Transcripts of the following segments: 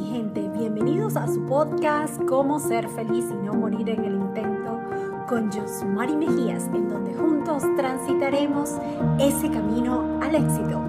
mi gente? Bienvenidos a su podcast Cómo ser feliz y no morir en el intento con Josmari Mejías, en donde juntos transitaremos ese camino al éxito.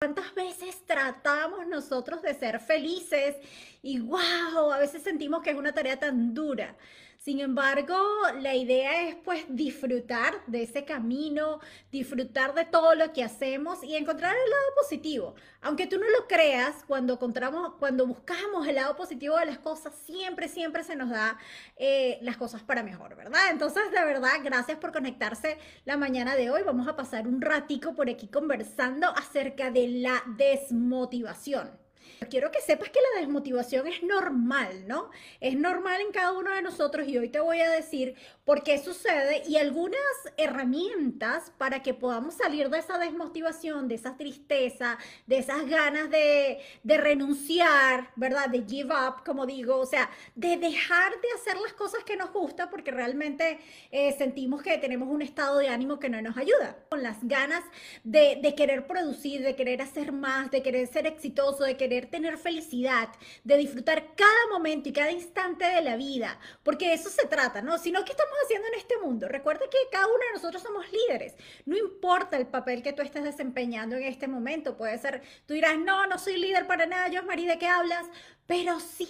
¿Cuántas veces tratamos nosotros de ser felices y wow, a veces sentimos que es una tarea tan dura? Sin embargo, la idea es pues disfrutar de ese camino, disfrutar de todo lo que hacemos y encontrar el lado positivo. Aunque tú no lo creas, cuando encontramos, cuando buscamos el lado positivo de las cosas, siempre, siempre se nos da eh, las cosas para mejor, ¿verdad? Entonces, de verdad, gracias por conectarse la mañana de hoy. Vamos a pasar un ratico por aquí conversando acerca de la desmotivación. Quiero que sepas que la desmotivación es normal, ¿no? Es normal en cada uno de nosotros y hoy te voy a decir por qué sucede y algunas herramientas para que podamos salir de esa desmotivación, de esa tristeza, de esas ganas de, renunciar, ¿verdad? De give up, como digo, o sea, de dejar de hacer las cosas que nos gusta porque realmente eh, sentimos que tenemos un estado de ánimo que no nos ayuda. Con las ganas de, de querer producir, de querer hacer más, de querer ser exitoso, de querer tener felicidad, de disfrutar cada momento y cada instante de la vida, porque de eso se trata, ¿no? Sino que estamos haciendo en este mundo. Recuerda que cada uno de nosotros somos líderes. No importa el papel que tú estés desempeñando en este momento. Puede ser, tú dirás, no, no soy líder para nada, yo, María, ¿de qué hablas? Pero sí,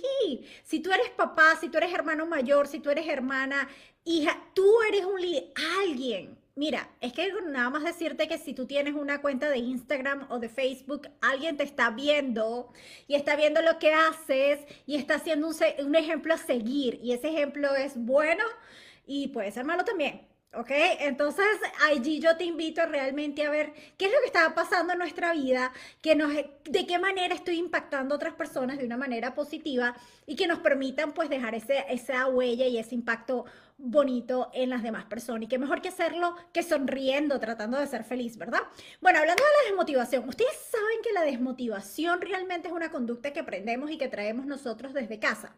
si tú eres papá, si tú eres hermano mayor, si tú eres hermana, hija, tú eres un líder, alguien Mira, es que nada más decirte que si tú tienes una cuenta de Instagram o de Facebook, alguien te está viendo y está viendo lo que haces y está haciendo un, ejemplo a seguir. Y ese ejemplo es bueno y puede ser malo también. ¿Ok? Entonces allí yo te invito realmente a ver qué es lo que está pasando en nuestra vida, que nos, de qué manera estoy impactando a otras personas de una manera positiva y que nos permitan pues dejar ese, esa huella y ese impacto bonito en las demás personas. Y qué mejor que hacerlo que sonriendo, tratando de ser feliz, ¿verdad? Bueno, hablando de la desmotivación, ustedes saben que la desmotivación realmente es una conducta que aprendemos y que traemos nosotros desde casa.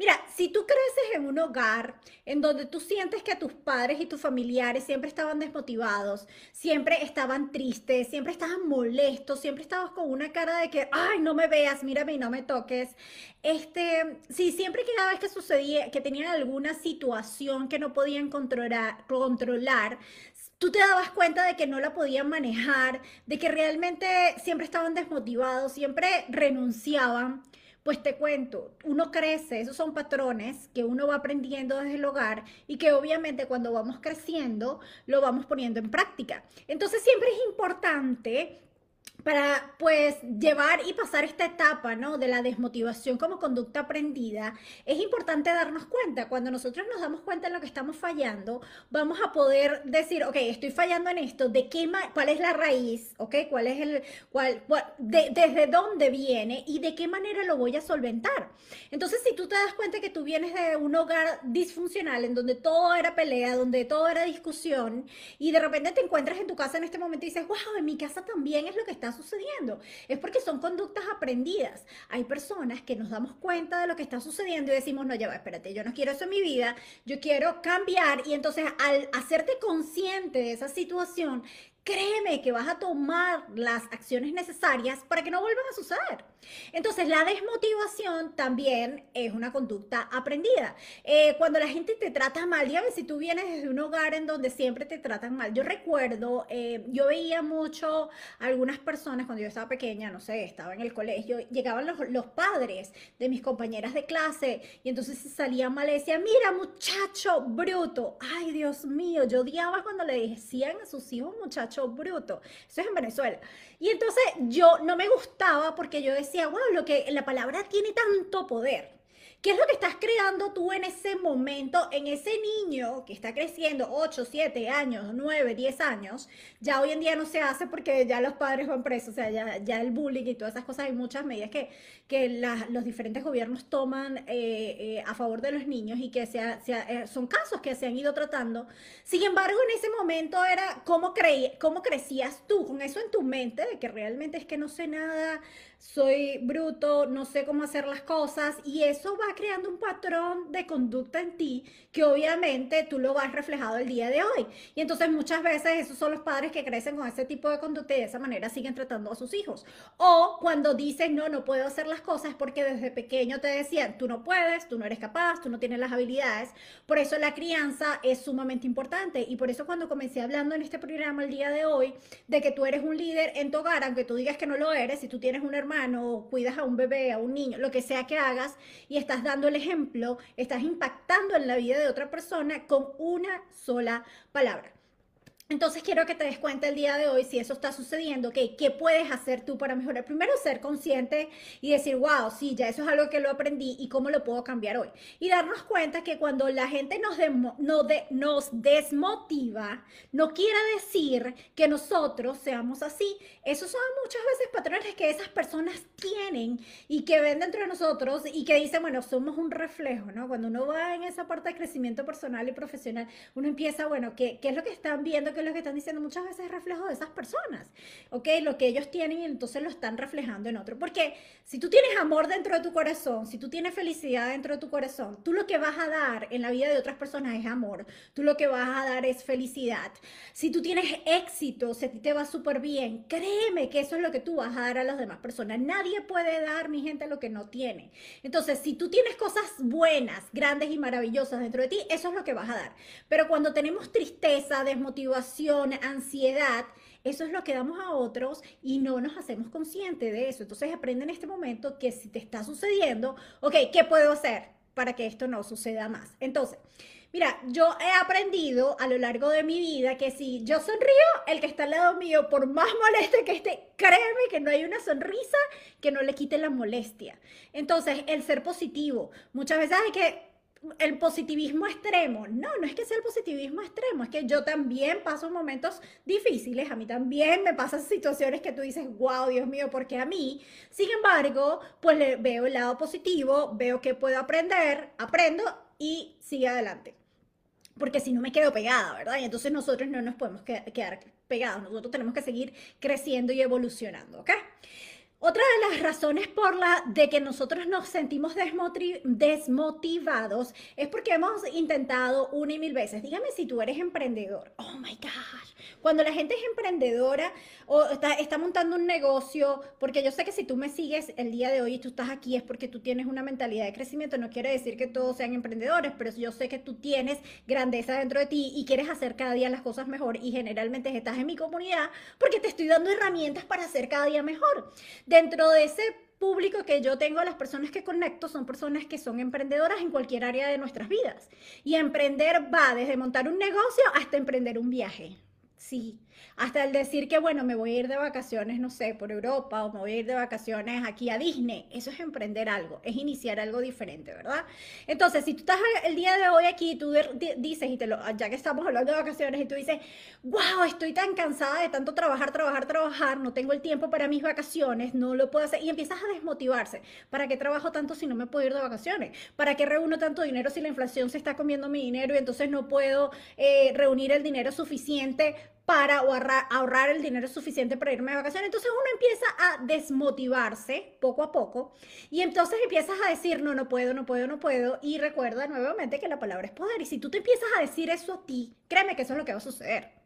Mira, si tú creces en un hogar en donde tú sientes que tus padres y tus familiares siempre estaban desmotivados, siempre estaban tristes, siempre estaban molestos, siempre estabas con una cara de que, ay, no me veas, mírame y no me toques. Este, si siempre que cada vez que sucedía, que tenían alguna situación que no podían controlar, controlar tú te dabas cuenta de que no la podían manejar, de que realmente siempre estaban desmotivados, siempre renunciaban. Pues te cuento, uno crece, esos son patrones que uno va aprendiendo desde el hogar y que obviamente cuando vamos creciendo lo vamos poniendo en práctica. Entonces siempre es importante para pues llevar y pasar esta etapa, ¿no? De la desmotivación como conducta aprendida, es importante darnos cuenta, cuando nosotros nos damos cuenta en lo que estamos fallando, vamos a poder decir, ok, estoy fallando en esto, ¿de qué cuál es la raíz? ¿Ok? ¿Cuál es el, cuál, desde dónde viene y de qué manera lo voy a solventar? Entonces, si tú te das cuenta que tú vienes de un hogar disfuncional, en donde todo era pelea, donde todo era discusión, y de repente te encuentras en tu casa en este momento y dices, wow, en mi casa también es lo que está sucediendo. Es porque son conductas aprendidas. Hay personas que nos damos cuenta de lo que está sucediendo y decimos, no, ya va, espérate, yo no quiero eso en mi vida, yo quiero cambiar. Y entonces al hacerte consciente de esa situación, créeme que vas a tomar las acciones necesarias para que no vuelvan a suceder. Entonces, la desmotivación también es una conducta aprendida. Eh, cuando la gente te trata mal, dígame si tú vienes desde un hogar en donde siempre te tratan mal. Yo recuerdo, eh, yo veía mucho algunas personas cuando yo estaba pequeña, no sé, estaba en el colegio, llegaban los, los padres de mis compañeras de clase y entonces salían mal y decían, mira muchacho bruto, ay Dios mío, yo odiaba cuando le decían a sus hijos muchacho bruto. Eso es en Venezuela. Y entonces yo no me gustaba porque yo decía, wow, lo que la palabra tiene tanto poder. ¿Qué es lo que estás creando tú en ese momento, en ese niño que está creciendo 8, 7 años, 9, 10 años? Ya hoy en día no se hace porque ya los padres van presos, o sea, ya, el bullying y todas esas cosas, hay muchas medidas que, que los diferentes gobiernos toman eh, eh, a favor de los niños y que sea, eh, son casos que se han ido tratando. Sin embargo, en ese momento era cómo, creí, cómo crecías tú con eso en tu mente, de que realmente es que no sé nada, soy bruto, no sé cómo hacer las cosas y eso va creando un patrón de conducta en ti que obviamente tú lo vas reflejado el día de hoy. Y entonces muchas veces esos son los padres que crecen con ese tipo de conducta y de esa manera siguen tratando a sus hijos. O cuando dices, no, no puedo hacer las cosas porque desde pequeño te decían, tú no puedes, tú no eres capaz, tú no tienes las habilidades. Por eso la crianza es sumamente importante. Y por eso cuando comencé hablando en este programa el día de hoy de que tú eres un líder en tu hogar, aunque tú digas que no lo eres, si tú tienes un hermano, cuidas a un bebé, a un niño, lo que sea que hagas, y estás dando el ejemplo, estás impactando en la vida de otra persona con una sola palabra. Entonces quiero que te des cuenta el día de hoy si eso está sucediendo, ¿qué puedes hacer tú para mejorar? Primero ser consciente y decir, wow, sí, ya eso es algo que lo aprendí y cómo lo puedo cambiar hoy. Y darnos cuenta que cuando la gente nos, no de nos desmotiva, no quiere decir que nosotros seamos así. Esos son muchas veces patrones que esas personas tienen y que ven dentro de nosotros y que dicen, bueno, somos un reflejo, ¿no? Cuando uno va en esa parte de crecimiento personal y profesional, uno empieza, bueno, ¿qué, qué es lo que están viendo? Lo que están diciendo muchas veces es reflejo de esas personas, ¿ok? Lo que ellos tienen y entonces lo están reflejando en otro. Porque si tú tienes amor dentro de tu corazón, si tú tienes felicidad dentro de tu corazón, tú lo que vas a dar en la vida de otras personas es amor, tú lo que vas a dar es felicidad. Si tú tienes éxito, si a ti te va súper bien, créeme que eso es lo que tú vas a dar a las demás personas. Nadie puede dar, mi gente, lo que no tiene. Entonces, si tú tienes cosas buenas, grandes y maravillosas dentro de ti, eso es lo que vas a dar. Pero cuando tenemos tristeza, desmotivación, ansiedad, eso es lo que damos a otros y no nos hacemos conscientes de eso. Entonces aprende en este momento que si te está sucediendo, ok, ¿qué puedo hacer para que esto no suceda más? Entonces, mira, yo he aprendido a lo largo de mi vida que si yo sonrío, el que está al lado mío, por más moleste que esté, créeme que no hay una sonrisa que no le quite la molestia. Entonces, el ser positivo, muchas veces hay que el positivismo extremo. No, no es que sea el positivismo extremo, es que yo también paso momentos difíciles, a mí también me pasan situaciones que tú dices, wow, Dios mío, porque a mí, sin embargo, pues le veo el lado positivo, veo que puedo aprender, aprendo y sigue adelante. Porque si no me quedo pegada, ¿verdad? Y entonces nosotros no nos podemos quedar pegados, nosotros tenemos que seguir creciendo y evolucionando, ¿ok? Otra de las razones por la de que nosotros nos sentimos desmotivados es porque hemos intentado una y mil veces. Dígame si tú eres emprendedor. Oh my gosh. Cuando la gente es emprendedora o está, está montando un negocio, porque yo sé que si tú me sigues el día de hoy y tú estás aquí es porque tú tienes una mentalidad de crecimiento. No quiere decir que todos sean emprendedores, pero yo sé que tú tienes grandeza dentro de ti y quieres hacer cada día las cosas mejor y generalmente estás en mi comunidad porque te estoy dando herramientas para hacer cada día mejor dentro de ese público que yo tengo, las personas que conecto son personas que son emprendedoras en cualquier área de nuestras vidas. Y emprender va desde montar un negocio hasta emprender un viaje. Sí, hasta el decir que, bueno, me voy a ir de vacaciones, no sé, por Europa o me voy a ir de vacaciones aquí a Disney. Eso es emprender algo, es iniciar algo diferente, ¿verdad? Entonces, si tú estás el día de hoy aquí, tú dices, y te ya que estamos hablando de vacaciones, y tú dices, wow, estoy tan cansada de tanto trabajar, trabajar, trabajar, no tengo el tiempo para mis vacaciones, no lo puedo hacer, y empiezas a desmotivarse. ¿Para qué trabajo tanto si no me puedo ir de vacaciones? ¿Para qué reúno tanto dinero si la inflación se está comiendo mi dinero y entonces no puedo eh, reunir el dinero suficiente para ahorrar, el dinero suficiente para irme de vacaciones. Entonces uno empieza a desmotivarse poco a poco y entonces empiezas a decir, no, no puedo, no puedo, no puedo. Y recuerda nuevamente que la palabra es poder. Y si tú te empiezas a decir eso a ti, créeme que eso es lo que va a suceder.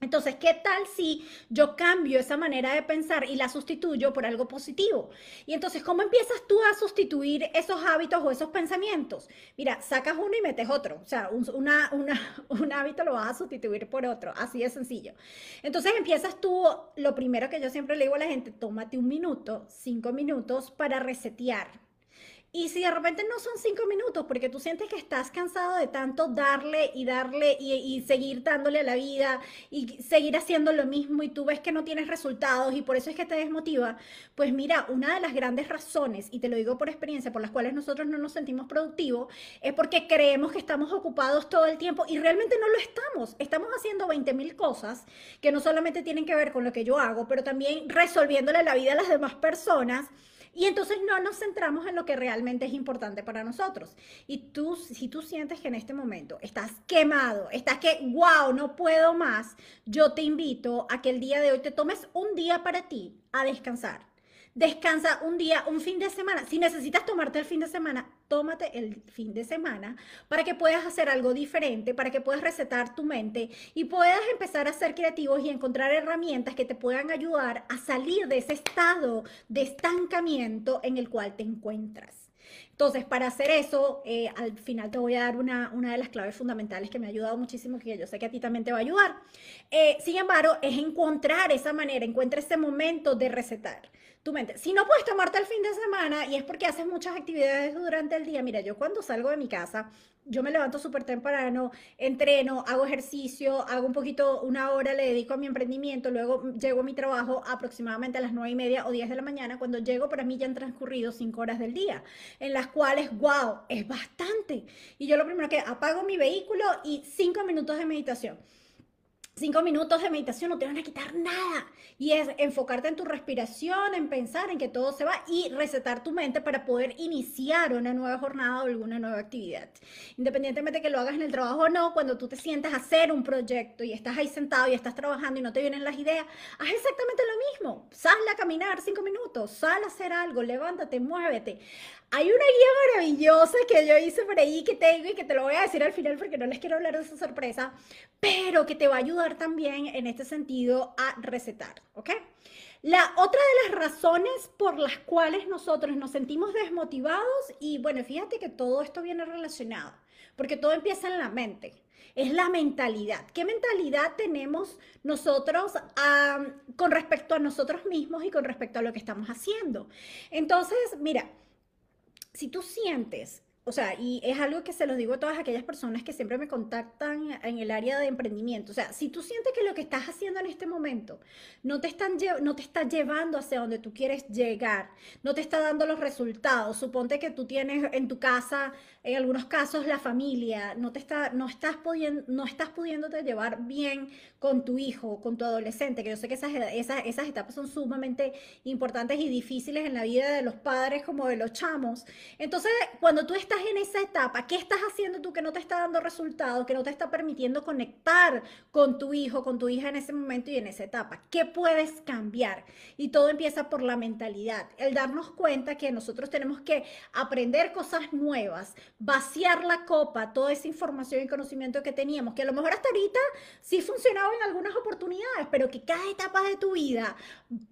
Entonces, ¿qué tal si yo cambio esa manera de pensar y la sustituyo por algo positivo? Y entonces, ¿cómo empiezas tú a sustituir esos hábitos o esos pensamientos? Mira, sacas uno y metes otro. O sea, un, una, un hábito lo vas a sustituir por otro. Así de sencillo. Entonces, empiezas tú, lo primero que yo siempre le digo a la gente, tómate un minuto, cinco minutos para resetear y si de repente no son cinco minutos, porque tú sientes que estás cansado de tanto darle y darle y, seguir dándole a la vida y seguir haciendo lo mismo y tú ves que no tienes resultados y por eso es que te desmotiva, pues mira, una de las grandes razones, y te lo digo por experiencia, por las cuales nosotros no nos sentimos productivos, es porque creemos que estamos ocupados todo el tiempo y realmente no lo estamos. Estamos haciendo 20 mil cosas que no solamente tienen que ver con lo que yo hago, pero también resolviéndole la vida a las demás personas y entonces no nos centramos en lo que realmente es importante para nosotros. Y tú, si tú sientes que en este momento estás quemado, estás que, wow, no puedo más, yo te invito a que el día de hoy te tomes un día para ti a descansar Descansa un día, un fin de semana. Si necesitas tomarte el fin de semana, tómate el fin de semana para que puedas hacer algo diferente, para que puedas resetar tu mente y puedas empezar a ser creativos y encontrar herramientas que te puedan ayudar a salir de ese estado de estancamiento en el cual te encuentras. Entonces, para hacer eso, eh, al final te voy a dar una, una, de las claves fundamentales que me ha ayudado muchísimo, que yo sé que a ti también te va a ayudar. Eh, sin embargo, es encontrar esa manera, encuentra ese momento de recetar tu mente. Si no puedes tomarte el fin de semana y es porque haces muchas actividades durante el día, mira, yo cuando salgo de mi casa, yo me levanto súper temprano, entreno, hago ejercicio, hago un poquito, una hora le dedico a mi emprendimiento, luego llego a mi trabajo aproximadamente a las nueve y media o 10 de la mañana. Cuando llego, para mí ya han transcurrido cinco horas del día, en las cuales, wow, es bastante. Y yo lo primero que apago mi vehículo y cinco minutos de meditación. Cinco minutos de meditación no te van a quitar nada. Y es enfocarte en tu respiración, en pensar en que todo se va y recetar tu mente para poder iniciar una nueva jornada o alguna nueva actividad. Independientemente de que lo hagas en el trabajo o no, cuando tú te sientas a hacer un proyecto y estás ahí sentado y estás trabajando y no te vienen las ideas, haz exactamente lo mismo. Sal a caminar cinco minutos, sal a hacer algo, levántate, muévete. Hay una guía maravillosa que yo hice por ahí que tengo y que te lo voy a decir al final porque no les quiero hablar de esa sorpresa, pero que te va a ayudar también en este sentido a recetar, ¿ok? La otra de las razones por las cuales nosotros nos sentimos desmotivados, y bueno, fíjate que todo esto viene relacionado, porque todo empieza en la mente, es la mentalidad. ¿Qué mentalidad tenemos nosotros con respecto a nosotros mismos y con respecto a lo que estamos haciendo? Entonces, mira, si tú sientes, o sea, y es algo que se lo digo a todas aquellas personas que siempre me contactan en el área de emprendimiento, o sea, si tú sientes que lo que estás haciendo en este momento no te, están, no te está llevando hacia donde tú quieres llegar, no te está dando los resultados, suponte que tú tienes en tu casa, en algunos casos, la familia, no, te está, no, estás, pudiendo, no estás pudiéndote llevar bien con tu hijo, con tu adolescente, que yo sé que esas, esas, esas etapas son sumamente importantes y difíciles en la vida de los padres como de los chamos. Entonces, cuando tú estás en esa etapa, ¿qué estás haciendo tú que no te está dando resultados, que no te está permitiendo conectar con tu hijo, con tu hija en ese momento y en esa etapa? ¿Qué puedes cambiar? Y todo empieza por la mentalidad, el darnos cuenta que nosotros tenemos que aprender cosas nuevas, vaciar la copa, toda esa información y conocimiento que teníamos, que a lo mejor hasta ahorita sí funcionaba en algunas oportunidades, pero que cada etapa de tu vida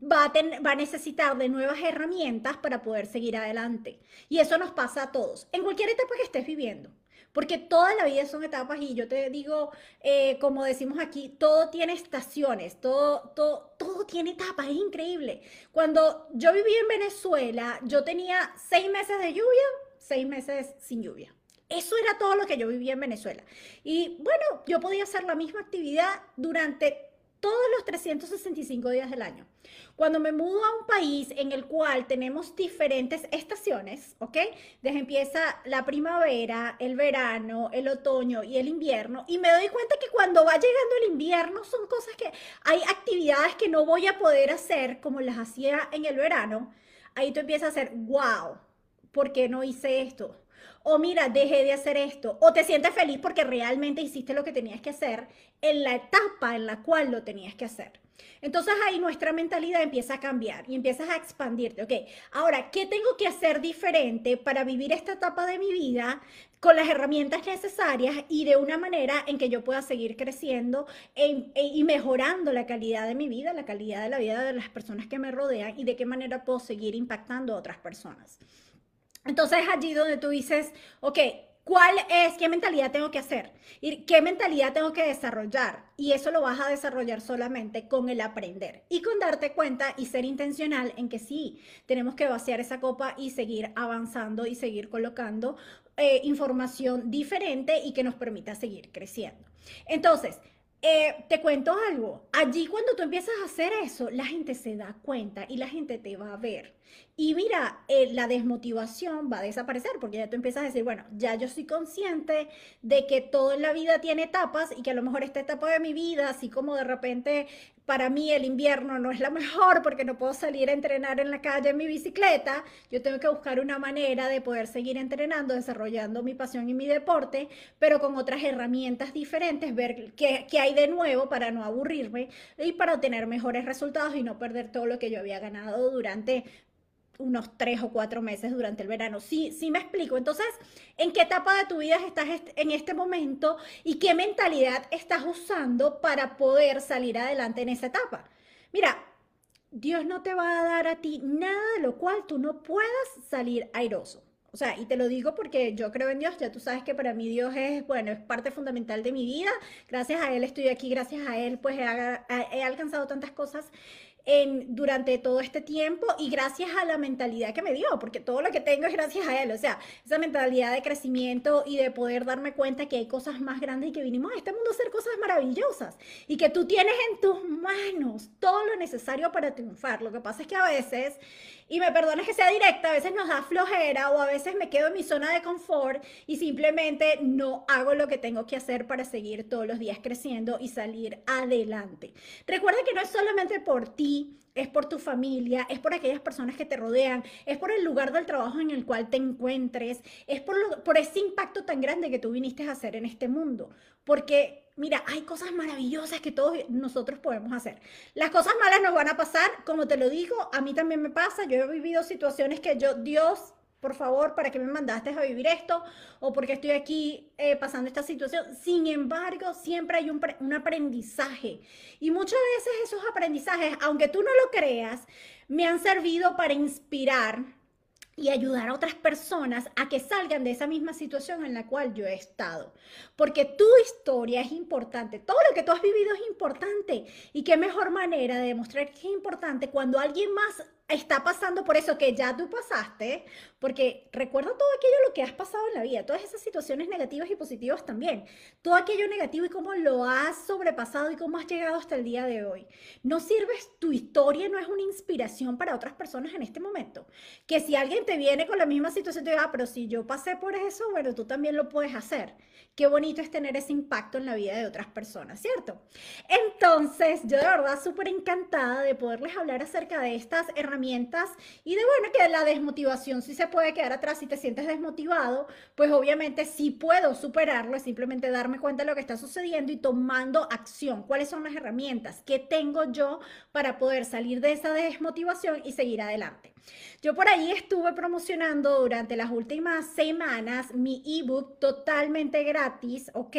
va a, va a necesitar de nuevas herramientas para poder seguir adelante. Y eso nos pasa a todos. En cualquier etapa que estés viviendo. Porque toda la vida son etapas y yo te digo, eh, como decimos aquí, todo tiene estaciones, todo, todo, todo tiene etapas, es increíble. Cuando yo viví en Venezuela, yo tenía seis meses de lluvia, seis meses sin lluvia. Eso era todo lo que yo vivía en Venezuela. Y bueno, yo podía hacer la misma actividad durante todos los 365 días del año. Cuando me mudo a un país en el cual tenemos diferentes estaciones, ¿ok? Desde empieza la primavera, el verano, el otoño y el invierno, y me doy cuenta que cuando va llegando el invierno son cosas que hay actividades que no voy a poder hacer como las hacía en el verano. Ahí tú empiezas a hacer, wow, ¿por qué no hice esto? O mira, dejé de hacer esto, o te sientes feliz porque realmente hiciste lo que tenías que hacer en la etapa en la cual lo tenías que hacer. Entonces ahí nuestra mentalidad empieza a cambiar y empiezas a expandirte. Ok, ahora, ¿qué tengo que hacer diferente para vivir esta etapa de mi vida con las herramientas necesarias y de una manera en que yo pueda seguir creciendo y mejorando la calidad de mi vida, la calidad de la vida de las personas que me rodean y de qué manera puedo seguir impactando a otras personas? Entonces allí donde tú dices, ok, ¿cuál es, qué mentalidad tengo que hacer? ¿Y qué mentalidad tengo que desarrollar? Y eso lo vas a desarrollar solamente con el aprender y con darte cuenta y ser intencional en que sí, tenemos que vaciar esa copa y seguir avanzando y seguir colocando eh, información diferente y que nos permita seguir creciendo. Entonces, eh, te cuento algo, allí cuando tú empiezas a hacer eso, la gente se da cuenta y la gente te va a ver. Y mira, eh, la desmotivación va a desaparecer porque ya tú empiezas a decir, bueno, ya yo soy consciente de que todo en la vida tiene etapas y que a lo mejor esta etapa de mi vida, así como de repente para mí el invierno no es la mejor porque no puedo salir a entrenar en la calle en mi bicicleta, yo tengo que buscar una manera de poder seguir entrenando, desarrollando mi pasión y mi deporte, pero con otras herramientas diferentes, ver qué, qué hay de nuevo para no aburrirme y para obtener mejores resultados y no perder todo lo que yo había ganado durante unos tres o cuatro meses durante el verano. Sí, sí me explico. Entonces, ¿en qué etapa de tu vida estás en este momento y qué mentalidad estás usando para poder salir adelante en esa etapa? Mira, Dios no te va a dar a ti nada de lo cual tú no puedas salir airoso. O sea, y te lo digo porque yo creo en Dios, ya tú sabes que para mí Dios es, bueno, es parte fundamental de mi vida. Gracias a Él estoy aquí, gracias a Él pues he, he alcanzado tantas cosas durante todo este tiempo y gracias a la mentalidad que me dio, porque todo lo que tengo es gracias a él, o sea, esa mentalidad de crecimiento y de poder darme cuenta que hay cosas más grandes y que vinimos a este mundo a hacer cosas maravillosas y que tú tienes en tus manos todo lo necesario para triunfar. Lo que pasa es que a veces y me perdones que sea directa, a veces nos da flojera o a veces me quedo en mi zona de confort y simplemente no hago lo que tengo que hacer para seguir todos los días creciendo y salir adelante. Recuerda que no es solamente por ti, es por tu familia, es por aquellas personas que te rodean, es por el lugar del trabajo en el cual te encuentres, es por, por ese impacto tan grande que tú viniste a hacer en este mundo. Porque mira, hay cosas maravillosas que todos nosotros podemos hacer. Las cosas malas nos van a pasar, como te lo digo, a mí también me pasa. Yo he vivido situaciones que yo, Dios, por favor, ¿para qué me mandaste a vivir esto? O porque estoy aquí eh, pasando esta situación. Sin embargo, siempre hay un, un aprendizaje. Y muchas veces esos aprendizajes, aunque tú no lo creas, me han servido para inspirar y ayudar a otras personas a que salgan de esa misma situación en la cual yo he estado. Porque tu historia es importante, todo lo que tú has vivido es importante. Y qué mejor manera de demostrar que es importante cuando alguien más está pasando por eso que ya tú pasaste, porque recuerda todo aquello lo que has pasado en la vida, todas esas situaciones negativas y positivas también, todo aquello negativo y cómo lo has sobrepasado y cómo has llegado hasta el día de hoy. No sirves, tu historia no es una inspiración para otras personas en este momento. Que si alguien te viene con la misma situación, te diga, ah, pero si yo pasé por eso, bueno, tú también lo puedes hacer. Qué bonito es tener ese impacto en la vida de otras personas, ¿cierto? Entonces, yo de verdad súper encantada de poderles hablar acerca de estas herramientas y de bueno que la desmotivación sí se puede quedar atrás si te sientes desmotivado, pues obviamente sí puedo superarlo, es simplemente darme cuenta de lo que está sucediendo y tomando acción. ¿Cuáles son las herramientas? ¿Qué tengo yo para poder salir de esa desmotivación y seguir adelante? Yo por ahí estuve promocionando durante las últimas semanas mi ebook totalmente gratis, ¿ok?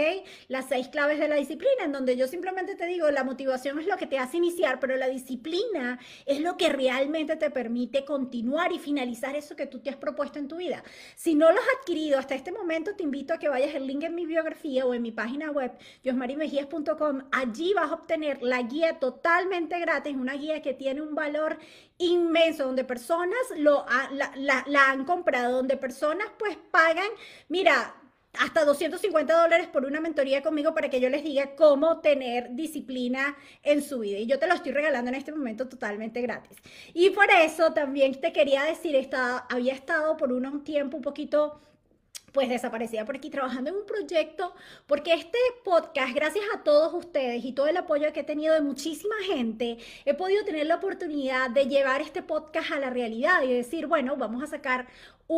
Las seis claves de la disciplina, en donde yo simplemente te digo, la motivación es lo que te hace iniciar, pero la disciplina es lo que realmente te permite continuar y finalizar eso que tú te has propuesto en tu vida. Si no lo has adquirido hasta este momento, te invito a que vayas al link en mi biografía o en mi página web, josmarimejías.com. Allí vas a obtener la guía totalmente gratis, una guía que tiene un valor inmenso, donde personas lo, la, la, han comprado, donde personas pues pagan, mira, hasta 250 dólares por una mentoría conmigo para que yo les diga cómo tener disciplina en su vida. Y yo te lo estoy regalando en este momento totalmente gratis. Y por eso también te quería decir, estaba, había estado por un tiempo un poquito pues desaparecida por aquí trabajando en un proyecto, porque este podcast, gracias a todos ustedes y todo el apoyo que he tenido de muchísima gente, he podido tener la oportunidad de llevar este podcast a la realidad y decir, bueno, vamos a sacar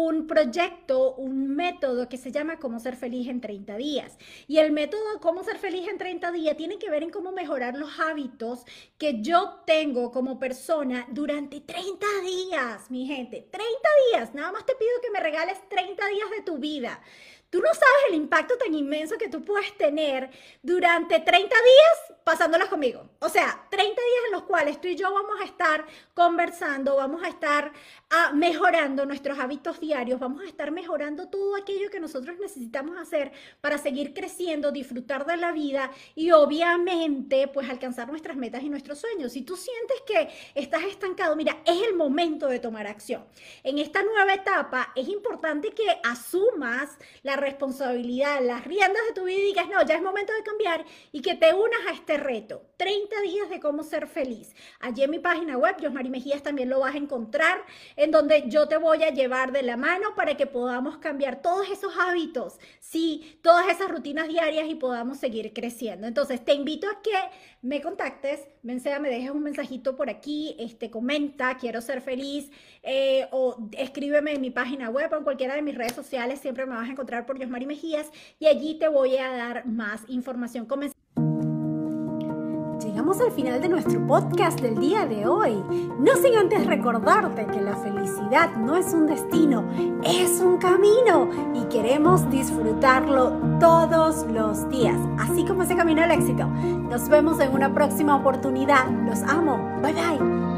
un proyecto, un método que se llama Cómo ser feliz en 30 días. Y el método Cómo ser feliz en 30 días tiene que ver en cómo mejorar los hábitos que yo tengo como persona durante 30 días, mi gente. 30 días, nada más te pido que me regales 30 días de tu vida. Tú no sabes el impacto tan inmenso que tú puedes tener durante 30 días pasándolas conmigo. O sea, 30 días en los cuales tú y yo vamos a estar conversando, vamos a estar ah, mejorando nuestros hábitos diarios, vamos a estar mejorando todo aquello que nosotros necesitamos hacer para seguir creciendo, disfrutar de la vida y obviamente pues alcanzar nuestras metas y nuestros sueños. Si tú sientes que estás estancado, mira, es el momento de tomar acción. En esta nueva etapa es importante que asumas la responsabilidad, las riendas de tu vida y digas, no, ya es momento de cambiar y que te unas a este reto. 30 días de cómo ser feliz. Allí en mi página web, Josmari Mejías, también lo vas a encontrar, en donde yo te voy a llevar de la mano para que podamos cambiar todos esos hábitos, sí, todas esas rutinas diarias y podamos seguir creciendo. Entonces, te invito a que me contactes, ven sea, me dejes un mensajito por aquí, este, comenta, quiero ser feliz, eh, o escríbeme en mi página web o en cualquiera de mis redes sociales, siempre me vas a encontrar por Josmari Mejías y allí te voy a dar más información llegamos al final de nuestro podcast del día de hoy. No sin antes recordarte que la felicidad no es un destino, es un camino y queremos disfrutarlo todos los días, así como ese camino al éxito. Nos vemos en una próxima oportunidad. Los amo. Bye bye.